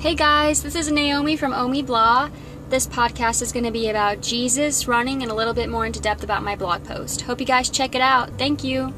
Hey guys, this is Naomi from Omi Blah. This podcast is going to be about Jesus, running, and a little bit more into depth about my blog post. Hope you guys check it out. Thank you.